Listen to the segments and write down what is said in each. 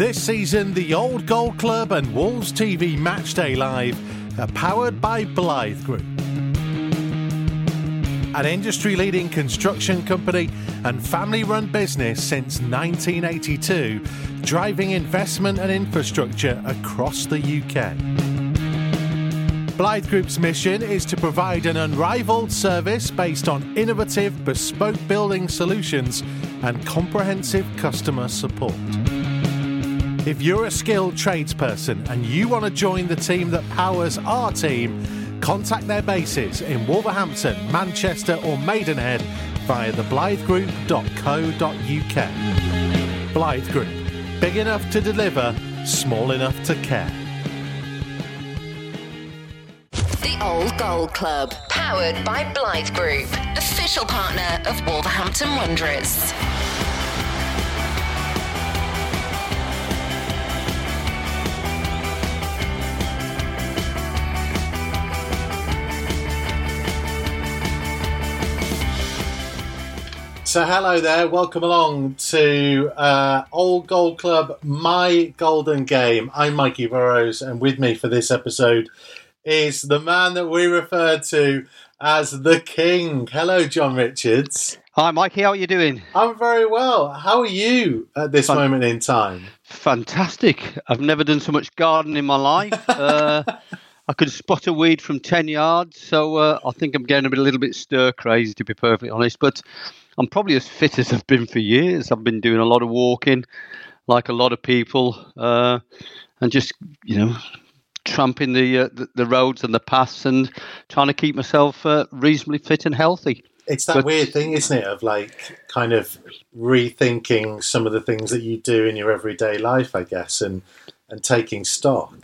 This season, the Old Gold Club and Wolves TV Matchday Live are powered by Blythe Group. An industry leading construction company and family run business since 1982, driving investment and infrastructure across the UK. Blythe Group's mission is to provide an unrivaled service based on innovative, bespoke building solutions and comprehensive customer support. If you're a skilled tradesperson and you want to join the team that powers our team, contact their bases in Wolverhampton, Manchester, or Maidenhead via theblythegroup.co.uk. Blythe Group, big enough to deliver, small enough to care. The Old Gold Club, powered by Blythe Group, official partner of Wolverhampton Wanderers. So, hello there. Welcome along to uh, Old Gold Club, My Golden Game. I'm Mikey Burrows, and with me for this episode is the man that we refer to as the King. Hello, John Richards. Hi, Mikey. How are you doing? I'm very well. How are you at this Fan- moment in time? Fantastic. I've never done so much gardening in my life. Uh, I could spot a weed from 10 yards, so uh, I think I'm getting a, bit, a little bit stir crazy, to be perfectly honest. But I'm probably as fit as I've been for years. I've been doing a lot of walking, like a lot of people, uh, and just, you know, tramping the, uh, the the roads and the paths and trying to keep myself uh, reasonably fit and healthy. It's that But- weird thing, isn't it, of like kind of rethinking some of the things that you do in your everyday life, I guess, and and taking stock.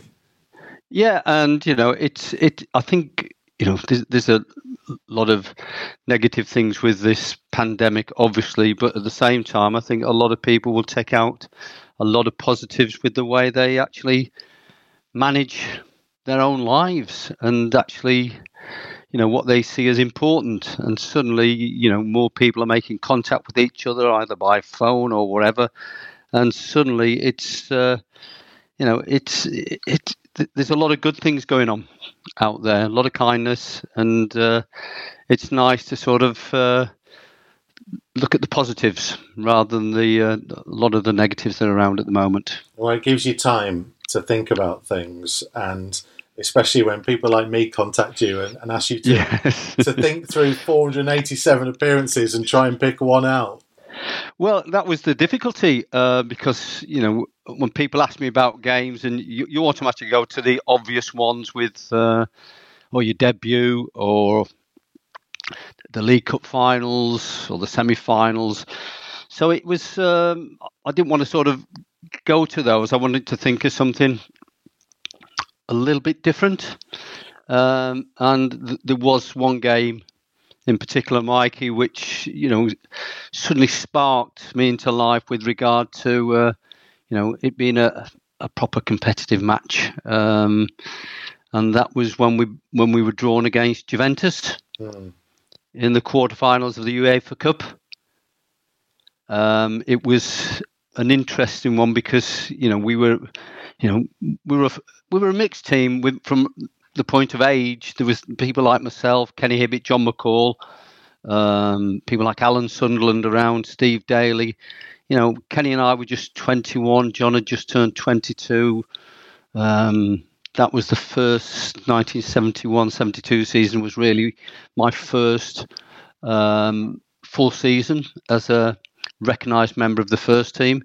Yeah, and you know, it's it. I think you know, there's, there's a lot of negative things with this pandemic, obviously, but at the same time, I think a lot of people will take out a lot of positives with the way they actually manage their own lives and actually you know what they see as important. And suddenly you know more people are making contact with each other either by phone or whatever. And suddenly it's uh, you know it's it, there's a lot of good things going on out there a lot of kindness and uh, it's nice to sort of uh, look at the positives rather than the uh, a lot of the negatives that are around at the moment Well, it gives you time to think about things, and especially when people like me contact you and, and ask you to, yes to think through 487 appearances and try and pick one out. Well, that was the difficulty uh, because you know when people ask me about games, and you, you automatically go to the obvious ones with, uh, or your debut, or the League Cup finals, or the semi-finals. So it was. Um, I didn't want to sort of go to those. I wanted to think of something a little bit different. Um, and th- there was one game in particular, Mikey, which you know suddenly sparked me into life with regard to uh, you know it being a, a proper competitive match, um, and that was when we when we were drawn against Juventus Hmm. in the quarterfinals of the UEFA Cup. Um, it was an interesting one because you know we were you know we were a, we were a mixed team with from the point of age. There was people like myself, Kenny Hibbitt, John McAlle, um, people like Alan Sunderland around, Steve Daley. You know, Kenny and I were just 21. John had just turned 22. Um, that was the first 1971-72 season. Was really my first um, full season as a recognised member of the first team,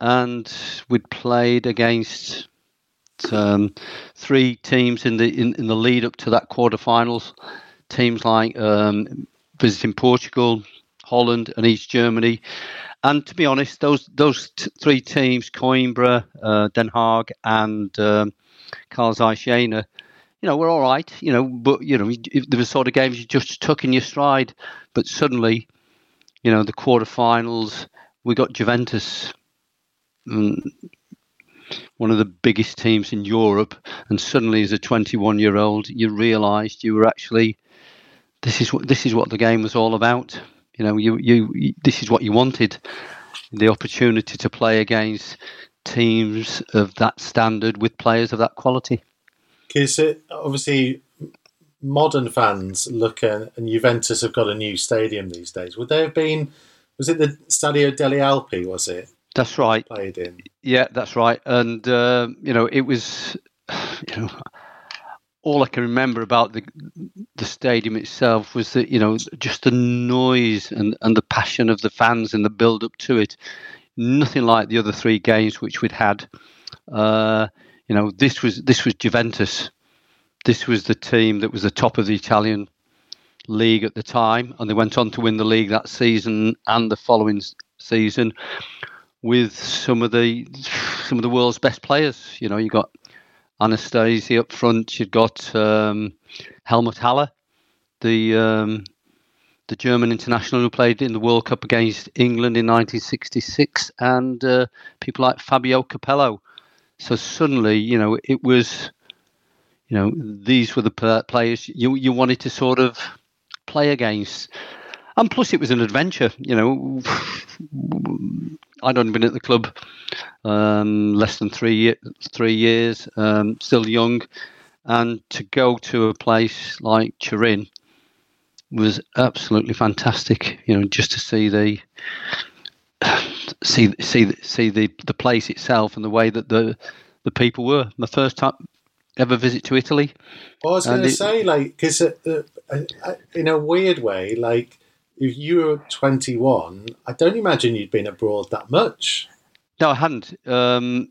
and we'd played against um, three teams in the in, in the lead up to that quarterfinals. Teams like um, visiting Portugal, Holland, and East Germany. And to be honest, those those t- three teams, Coimbra, uh, Den Haag, and um, Zeiss you know, were all right. You know, but you know, there were sort of games you just took in your stride. But suddenly, you know, the quarterfinals, we got Juventus. Mm, one of the biggest teams in Europe, and suddenly, as a 21-year-old, you realised you were actually this is what this is what the game was all about. You know, you, you you this is what you wanted, the opportunity to play against teams of that standard with players of that quality. Because obviously, modern fans look at, and Juventus have got a new stadium these days. Would there have been, was it the Stadio delle Alpi, was it? That's right. Played in. Yeah, that's right. And, uh, you know, it was, you know, all I can remember about the the stadium itself was that you know just the noise and, and the passion of the fans and the build up to it. Nothing like the other three games which we'd had. Uh, you know, this was this was Juventus. This was the team that was the top of the Italian league at the time, and they went on to win the league that season and the following season with some of the some of the world's best players. You know, you got Anastasi up front. You've got um, Helmut Haller, the um, the German international who played in the World Cup against England in 1966, and uh, people like Fabio Capello. So suddenly, you know, it was, you know, these were the players you you wanted to sort of play against, and plus it was an adventure. You know, I'd only been at the club um, less than three three years, um, still young, and to go to a place like Turin was absolutely fantastic. You know, just to see the see see see the the place itself and the way that the the people were. My first time ever visit to Italy. Well, I was going to say, like, because uh, uh, uh, in a weird way, like if you were 21, I don't imagine you'd been abroad that much. No, I hadn't. Um,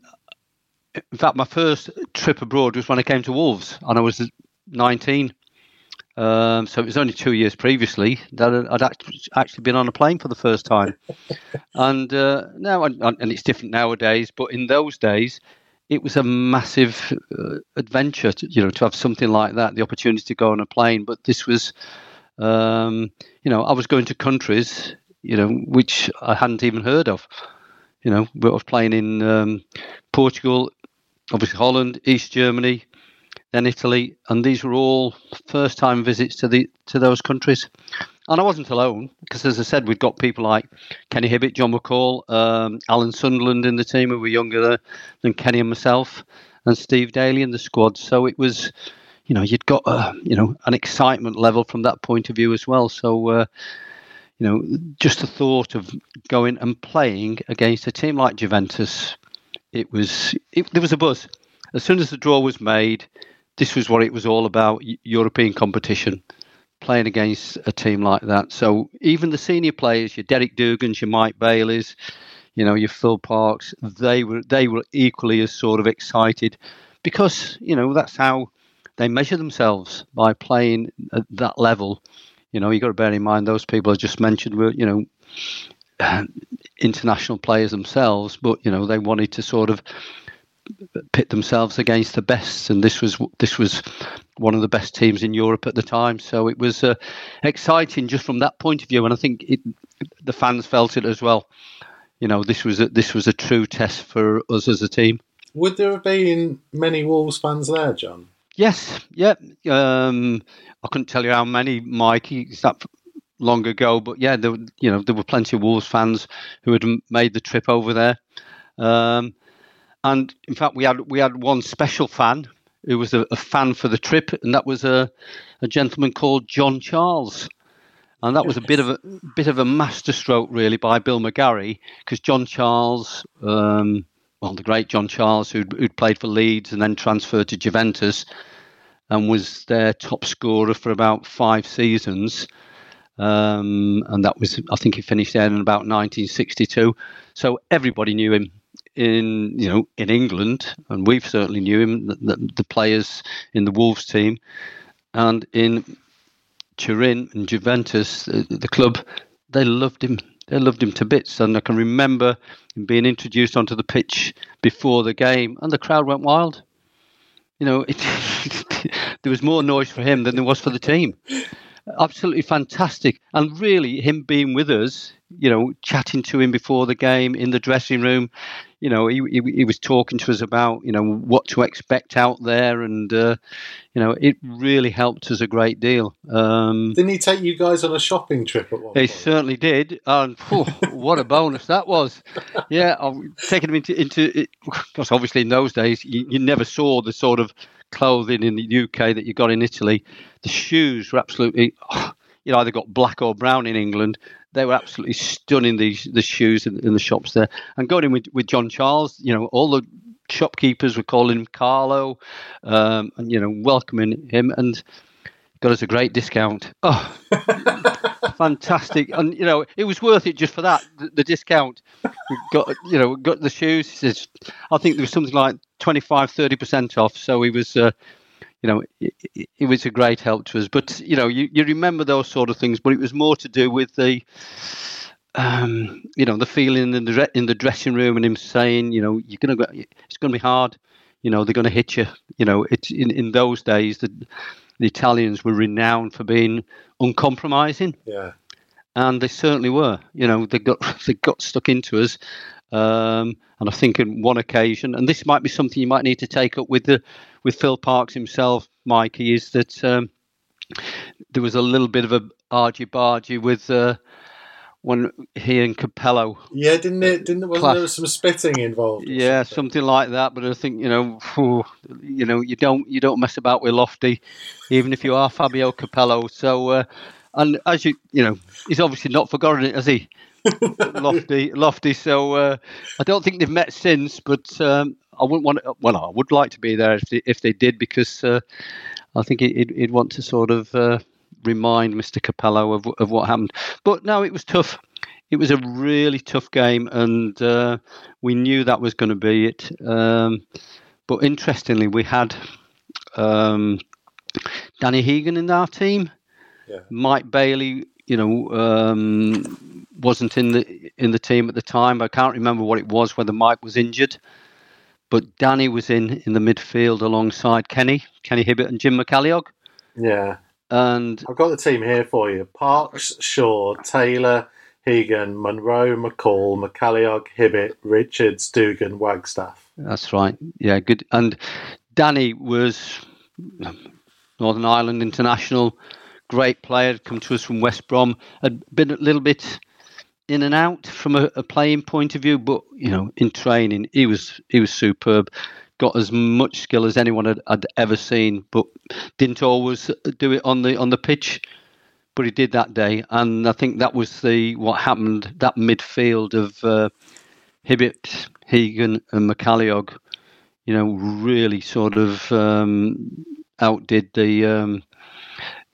in fact, my first trip abroad was when I came to Wolves, and I was 19. Um, so it was only two years previously that I'd actually been on a plane for the first time. and uh, now, and, and, it's different nowadays, but in those days, it was a massive uh, adventure, to, you know, to have something like that, the opportunity to go on a plane. But this was um, you know, I was going to countries, you know, which I hadn't even heard of. You know, I was playing in um, Portugal, obviously Holland, East Germany, then Italy, and these were all first-time visits to the to those countries. And I wasn't alone because, as I said, we've got people like Kenny Hibbitt, John McAlle, um, Alan Sunderland in the team who were younger than Kenny and myself, and Steve Daley in the squad. So it was you know you'd got a, you know an excitement level from that point of view as well. So uh, you know just the thought of going and playing against a team like Juventus, it was it, there was a buzz as soon as the draw was made. This was what it was all about: European competition playing against a team like that. So even the senior players, your Derek Dougans, your Mike Baileys, you know, your Phil Parkes, they were they were equally as sort of excited because you know that's how they measure themselves by playing at that level. You know, you got to bear in mind those people I just mentioned were, you know, international players themselves, but you know they wanted to sort of pit themselves against the best, and this was this was one of the best teams in Europe at the time. So it was uh, exciting just from that point of view, and I think it, the fans felt it as well. You know, this was a, this was a true test for us as a team. Would there have been many Wolves fans there, John? Yes, yeah. Um, I couldn't tell you how many, Mike. It's that long ago, but yeah, there, you know, there were plenty of Wolves fans who had made the trip over there. Um, and in fact, we had we had one special fan who was a, a fan for the trip, and that was a, a gentleman called John Charles. And that was a bit of a bit of a masterstroke, really, by Bill McGarry, because John Charles um, well, the great John Charles, who'd, who'd played for Leeds and then transferred to Juventus and was their top scorer for about five seasons. Um, and that was, I think, he finished there in about 1962. So everybody knew him in, you know, in England, and we've certainly knew him. The, the, the players in the Wolves team, and in Turin and Juventus, the, the club, they loved him they loved him to bits. And I can remember him being introduced onto the pitch before the game, and the crowd went wild. You know, it, there was more noise for him than there was for the team. Absolutely fantastic. And really, him being with us, you know, chatting to him before the game in the dressing room, you know, he, he, he was talking to us about, you know, what to expect out there, and uh, you know, it really helped us a great deal. Um, Didn't he take you guys on a shopping trip at one? He point? certainly did, and what a bonus that was! Yeah, I've taken him into into because obviously in those days you, you never saw the sort of clothing in the UK that you got in Italy. The shoes were absolutely, you know, either got black or brown in England. They were absolutely stunning. These the shoes in, in the shops there, and going in with with John Charles, you know, all the shopkeepers were calling him Carlo, um, and you know, welcoming him and got us a great discount. Oh, fantastic! And you know, it was worth it just for that. The, the discount. We got you know got the shoes. Says, I think there was something like 25 30 percent off. So he was. Uh, you know, it, it, was a great help to us. But you know, you, you remember those sort of things. But it was more to do with the, um, you know, the feeling in the in the dressing room and him saying, you know, you're gonna go, it's gonna be hard. You know, they're gonna hit you. You know, it's in in those days the the Italians were renowned for being uncompromising. Yeah. And they certainly were. You know, they got they got stuck into us. Um, and I think in one occasion, and this might be something you might need to take up with the with Phil Parkes himself, Mikey, is that um, there was a little bit of a argy bargy with uh, when he and Capello. Yeah, didn't it? Didn't wasn't Clash. there was some spitting involved? Yeah, something? something like that. But I think you know, phew, you know, you don't you don't mess about with Lofty, even if you are Fabio Capello. So, uh, and as you you know, he's obviously not forgotten it, has he? Lofty, Lofty. So uh, I don't think they've met since, but um, I wouldn't want. To, well, I would like to be there if they, if they did, because uh, I think he'd, he'd want to sort of uh, remind Mr. Capello of of what happened. But no, it was tough. It was a really tough game, and uh, we knew that was going to be it. Um, but interestingly, we had um, Danny Hegan in our team. Yeah. Mike Bailey, you know, um, wasn't in the in the team at the time. I can't remember what it was, whether Mike was injured. But Danny was in in the midfield alongside Kenny, Kenny Hibbitt, and Jim McCalliog. Yeah. And I've got the team here for you: Parkes, Shaw, Taylor, Hegan, Munro, McAlle, McCalliog, Hibbitt, Richards, Dougan, Wagstaffe. That's right. Yeah, good. And Danny was Northern Ireland international, great player. Come to us from West Brom. Had been a little bit in and out from a, a playing point of view, but you know, in training, he was he was superb. Got as much skill as anyone had, had ever seen, but didn't always do it on the on the pitch. But he did that day, and I think that was the what happened. That midfield of uh, Hibbitt, Hegan, and McCalliog, you know, really sort of um, outdid the, um,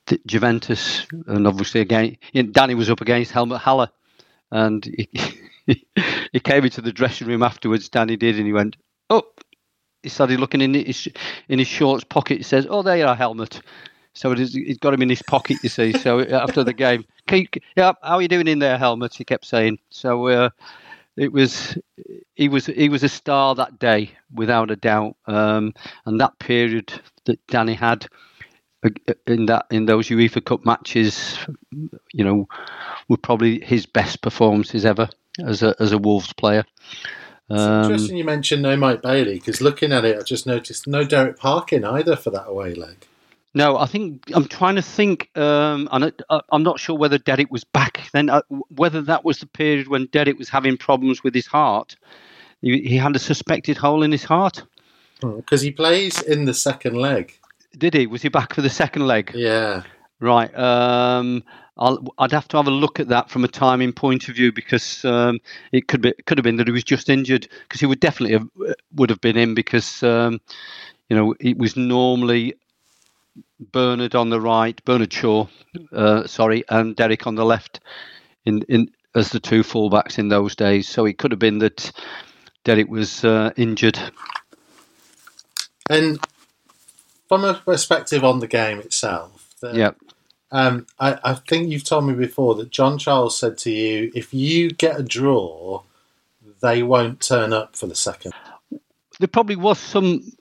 the Juventus, and obviously again, Danny was up against Helmut Haller, and he, he came into the dressing room afterwards. Danny did, and he went, "Oh." He started looking in his in his shorts pocket. He says, "Oh, there you are, Helmut." So it is, he's got him in his pocket, you see. So after the game, yeah, how are you doing in there, Helmut? He kept saying. So uh, it was he was he was a star that day without a doubt um, and that period that Danny had uh, in that in those UEFA Cup matches you know were probably his best performances ever as a as a Wolves player It's um, interesting you mentioned no Mike Bailey because looking at it, I just noticed no Derek Parkin either for that away leg. No, I think I'm trying to think, um, and I, I'm not sure whether Derek was back then. Uh, whether that was the period when Derek was having problems with his heart. He, he had a suspected hole in his heart. Because he plays in the second leg. Did he? Was he back for the second leg? Yeah. Right. Um, I'll, I'd have to have a look at that from a timing point of view because um, it could be could have been that he was just injured because he would definitely have, would have been in because um, you know it was normally Bernard on the right, Bernard Shaw, uh, sorry, and Derek on the left, in in as the two fullbacks in those days. So it could have been that Derek was uh, injured. And from a perspective on the game itself, the, Yeah. Um, I, I think you've told me before that John Charles said to you, if you get a draw, they won't turn up for the second. there probably was some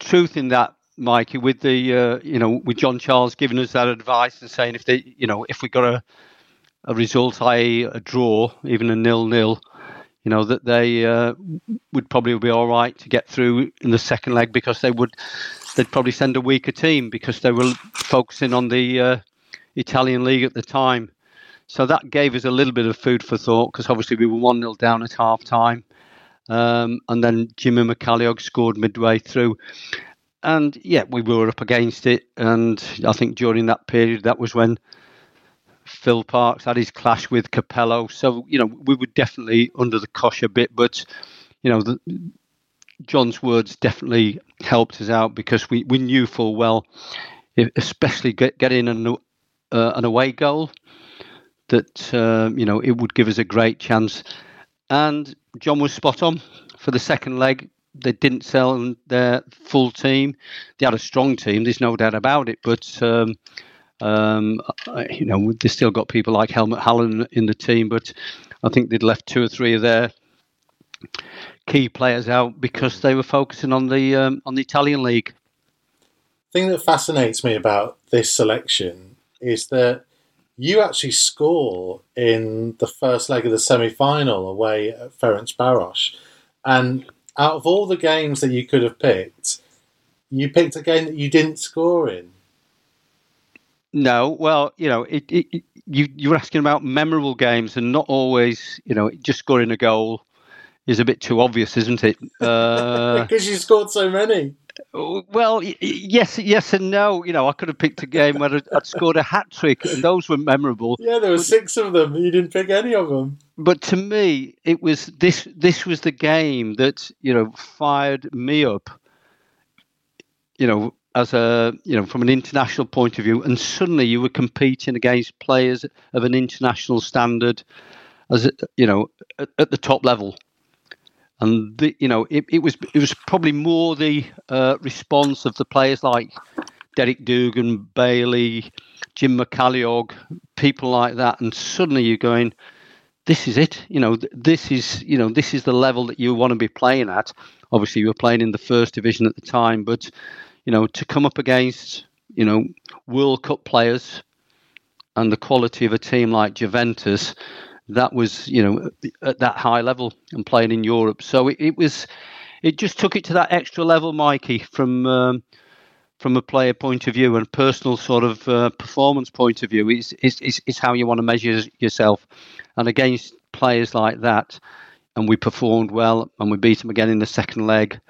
truth in that, Mikey, with the uh, you know with John Charles giving us that advice and saying if they you know if we got a a result, i.e. a draw, even a nil nil, you know that they uh, would probably be all right to get through in the second leg because they would they'd probably send a weaker team because they were focusing on the uh, Italian league at the time. So that gave us a little bit of food for thought because obviously we were 1 0 down at half time. Um, and then Jimmy McCalliog scored midway through. And yeah, we were up against it. And I think during that period, that was when Phil Parkes had his clash with Capello. So, you know, we were definitely under the cosh a bit. But, you know, the, John's words definitely helped us out because we, we knew full well, especially get, getting an, uh, an away goal, that, uh, you know, it would give us a great chance. And John was spot on for the second leg. They didn't sell their full team. They had a strong team. There's no doubt about it. But um, um, you know, they still got people like Helmut Haller in the team. But I think they'd left two or three of their key players out because they were focusing on the um, on the Italian league. The thing that fascinates me about this selection is that you actually score in the first leg of the semi final away at Ferenc Ferencvaros. And out of all the games that you could have picked, you picked a game that you didn't score in. No, well, you know, it, it, it, you you were asking about memorable games, and not always, you know, just scoring a goal is a bit too obvious, isn't it? Uh, because you scored so many. Well, yes, yes, and no. You know, I could have picked a game where I'd scored a hat trick, and those were memorable. Yeah, there were six of them. You didn't pick any of them. But to me, it was this. This was the game that you know fired me up. You know, as a you know from an international point of view, and suddenly you were competing against players of an international standard, as you know, at, at the top level and the, you know it, it was it was probably more the uh, response of the players like Derek Dougan, Bailey, Jim McCalliog, people like that, and suddenly you're going, this is it. You know, this is you know this is the level that you want to be playing at. Obviously, you were playing in the first division at the time, but you know to come up against you know World Cup players and the quality of a team like Juventus that was you know at that high level and playing in Europe. So it, it was it just took it to that extra level, Mikey, from um, from a player point of view and personal sort of uh, performance point of view. It's, it's, it's how you want to measure yourself, and against players like that. And we performed well, and we beat them again in the second leg.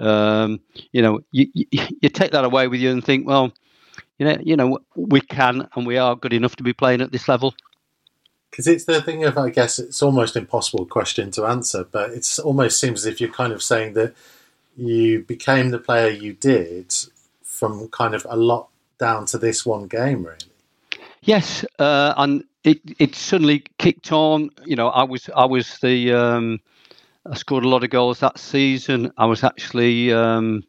Um, you know, you, you, you take that away with you and think, well, you know, you know, we can and we are good enough to be playing at this level because it's the thing of I guess it's almost impossible question to answer, but it almost seems as if you're kind of saying that you became the player you did from kind of a lot down to this one game, really. Yes, uh, and it it suddenly kicked on. You know, I was I was the um, I scored a lot of goals that season. I was actually um,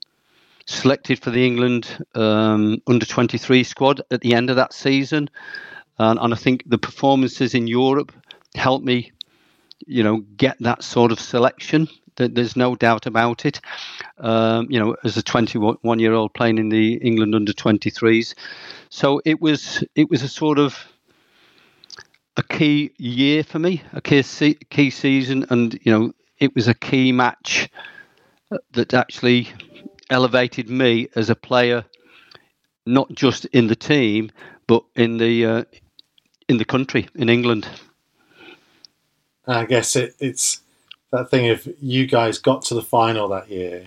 selected for the England um, under twenty three squad at the end of that season. And, and I think the performances in Europe helped me, you know, get that sort of selection. There's no doubt about it. Um, you know, as a 21 year old playing in the England under 23s, so it was it was a sort of a key year for me, a key key season, and you know, it was a key match that actually elevated me as a player, not just in the team, but in the uh, in the country in England. I guess it, it's that thing if you guys got to the final that year.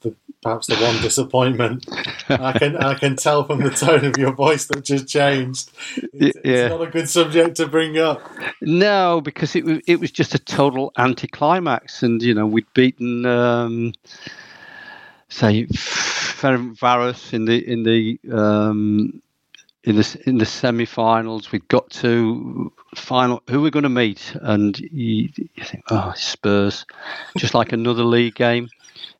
The, perhaps the one disappointment I can I can tell from the tone of your voice that just changed. It's, yeah. it's not a good subject to bring up. No, because it was it was just a total anticlimax, and you know we'd beaten. Um, say Ferencvaros in the in the um, in the in the semi-finals, we got to final. Who we're going to meet, and you, you, think, oh, Spurs, just like another league game.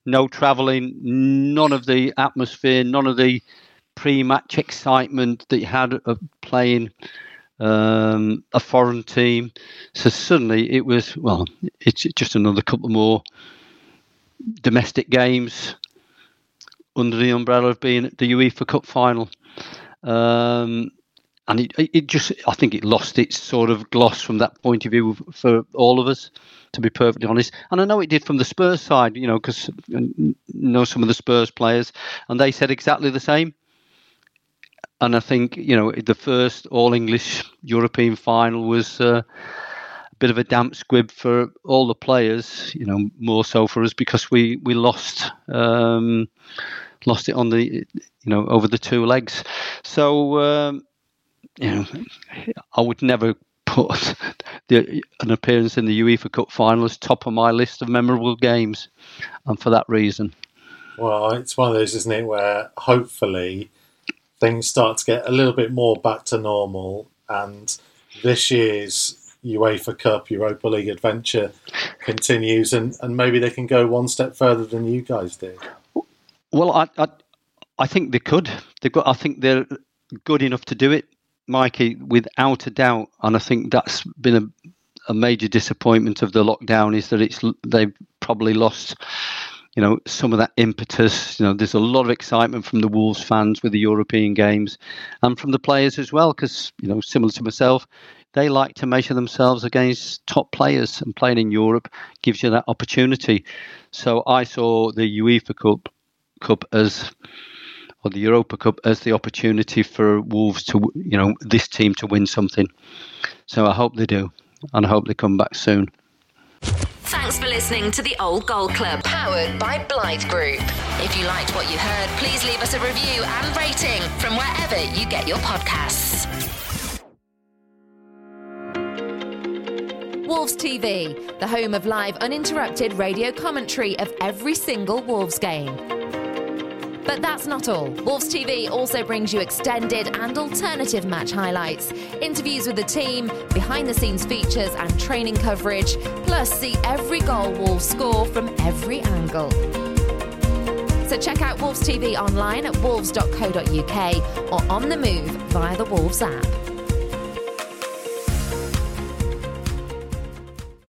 No travelling, none of the atmosphere, none of the pre-match excitement that you had of playing um, a foreign team. So suddenly it was well, it's just another couple more domestic games under the umbrella of being the UEFA Cup final. Um, and it, it just, I think it lost its sort of gloss from that point of view for all of us, to be perfectly honest. And I know it did from the Spurs side, you know, because I know some of the Spurs players, and they said exactly the same. And I think, you know, the first All English European final was uh, a bit of a damp squib for all the players, you know, more so for us because we, we lost. Um, lost it on the you know over the two legs so um, you know, I would never put the, an appearance in the UEFA Cup final as top of my list of memorable games, and for that reason. Well, it's one of those, isn't it, where hopefully things start to get a little bit more back to normal, and this year's UEFA Cup, Europa League adventure continues, and, and maybe they can go one step further than you guys did. Well, I, I, I think they could. They've got. I think they're good enough to do it. Mikey, without a doubt, and I think that's been a, a major disappointment of the lockdown is that it's they've probably lost you know some of that impetus you know there's a lot of excitement from the wolves fans with the european games and from the players as well because you know similar to myself they like to measure themselves against top players and playing in europe gives you that opportunity so i saw the uefa cup cup as or the Europa Cup as the opportunity for Wolves to, you know, this team to win something. So I hope they do, and I hope they come back soon. Thanks for listening to the Old Gold Club, powered by Blythe Group. If you liked what you heard, please leave us a review and rating from wherever you get your podcasts. Wolves TV, the home of live, uninterrupted radio commentary of every single Wolves game. But that's not all. Wolves TV also brings you extended and alternative match highlights, interviews with the team, behind the scenes features, and training coverage. Plus, see every goal Wolves score from every angle. So check out Wolves TV online at wolves.co.uk or on the move via the Wolves app.